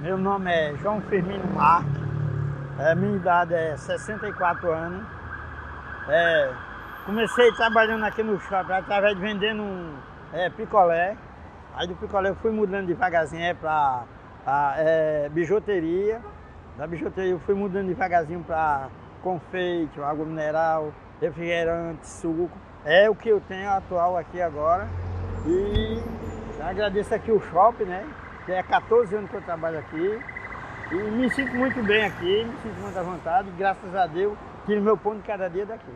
Meu nome é João Firmino Marques, é, minha idade é 64 anos. É, comecei trabalhando aqui no shopping através de vendendo um é, picolé. Aí do picolé eu fui mudando devagarzinho é, para é, bijuteria. Da bijuteria eu fui mudando devagarzinho para confeite, água mineral, refrigerante, suco. É o que eu tenho atual aqui agora. E agradeço aqui o shopping, né? É 14 anos que eu trabalho aqui. E me sinto muito bem aqui, me sinto muito à vontade, graças a Deus, tiro meu ponto de cada dia daqui.